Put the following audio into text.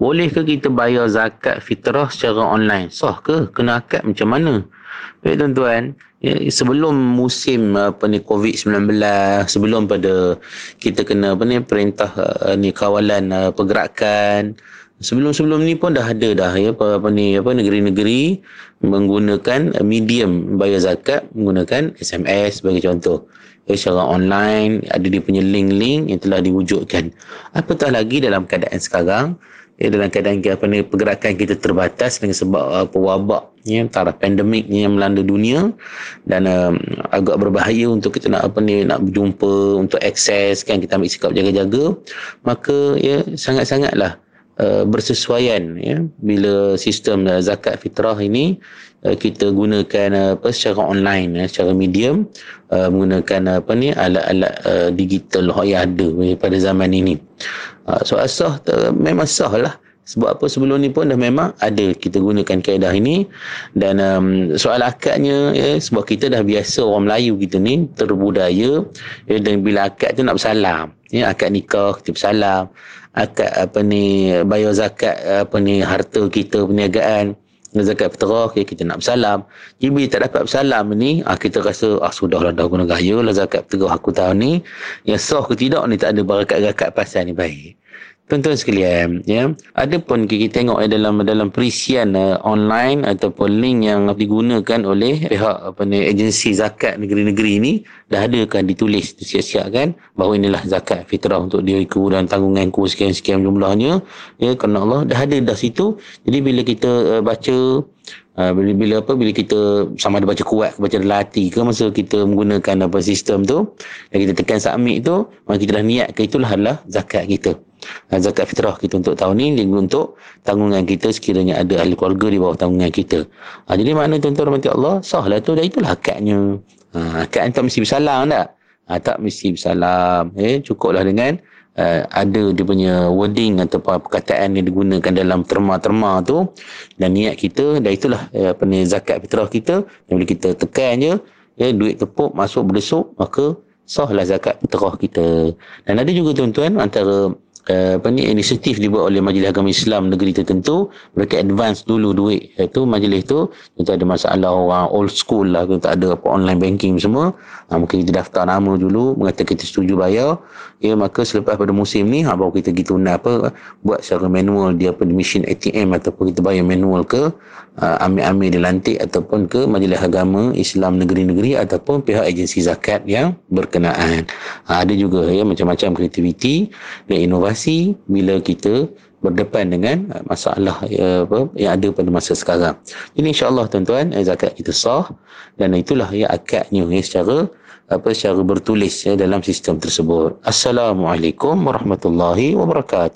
Bolehkah kita bayar zakat fitrah secara online? Sah ke? Kena akad macam mana? Baik tuan-tuan, ya, sebelum musim apa ni COVID-19, sebelum pada kita kena apa ni perintah uh, ni kawalan uh, pergerakan, sebelum-sebelum ni pun dah ada dah ya apa, apa ni apa negeri-negeri menggunakan medium bayar zakat menggunakan SMS sebagai contoh ya, secara online ada dia punya link-link yang telah diwujudkan apatah lagi dalam keadaan sekarang ya, dalam keadaan apa ni pergerakan kita terbatas dengan sebab apa wabak ya taraf pandemik yang melanda dunia dan um, agak berbahaya untuk kita nak apa ni nak berjumpa untuk akses kan kita ambil sikap jaga-jaga maka ya sangat-sangatlah uh, bersesuaian ya. Bila sistem uh, zakat fitrah ini uh, kita gunakan uh, apa secara online ya, secara medium uh, menggunakan apa ni alat-alat uh, digital yang ada pada zaman ini uh, so asah uh, memang sah lah. Sebab apa sebelum ni pun dah memang ada kita gunakan kaedah ini. Dan um, soal akadnya ya, sebab kita dah biasa orang Melayu kita ni terbudaya ya, dan bila akad tu nak bersalam. Ya, akad nikah kita bersalam. Akad apa ni bayar zakat apa ni harta kita perniagaan zakat fitrah okay, kita nak bersalam. Jadi tak dapat bersalam ni ah, kita rasa ah sudahlah dah guna gaya lah zakat fitrah aku tahu ni. Yang sah ke tidak ni tak ada barakat-barakat pasal ni baik Tuan-tuan sekalian, ya. Ada pun kita tengok ya, dalam dalam perisian uh, online ataupun link yang digunakan oleh pihak apa ni agensi zakat negeri-negeri ini dah ada kan ditulis siap-siap kan bahawa inilah zakat fitrah untuk diriku dan tanggunganku sekian-sekian jumlahnya ya kerana Allah dah ada dah situ. Jadi bila kita uh, baca Uh, bila, bila apa bila kita sama ada baca kuat baca hati ke masa kita menggunakan apa sistem tu dan kita tekan submit tu maka kita dah niat ke itulah adalah zakat kita. Uh, zakat fitrah kita untuk tahun ni untuk tanggungan kita sekiranya ada ahli keluarga di bawah tanggungan kita. Uh, jadi makna tuan-tuan rahmati Allah sah lah tu dan itulah akadnya uh, akad tak mesti bersalam tak? Uh, tak mesti bersalam. Eh cukuplah dengan uh, ada dia punya wording atau perkataan yang digunakan dalam terma-terma tu. Dan niat kita dan itulah uh, apa ni zakat fitrah kita. Yang bila kita tekan je ya duit tepuk masuk berdesuk maka sahlah zakat fitrah kita. Dan ada juga tuan-tuan antara apa ni inisiatif dibuat oleh Majlis Agama Islam negeri tertentu. Mereka advance dulu duit iaitu majlis tu. Kita ada masalah orang old school lah kita tak ada apa online banking semua. Ha, mungkin kita daftar nama dulu mengatakan kita setuju bayar. Ya maka selepas pada musim ni ha, baru kita gitu nak apa buat secara manual dia apa mesin ATM ataupun kita bayar manual ke uh, ambil-ambil dilantik ataupun ke Majlis Agama Islam negeri-negeri ataupun pihak agensi zakat yang berkenaan. Ha, ada juga ya macam-macam kreativiti dan inovasi bila kita berdepan dengan uh, masalah ya, apa, yang ada pada masa sekarang. Ini insyaAllah tuan-tuan, eh, zakat itu sah dan itulah ya akadnya ya, secara apa secara bertulis ya, dalam sistem tersebut. Assalamualaikum warahmatullahi wabarakatuh.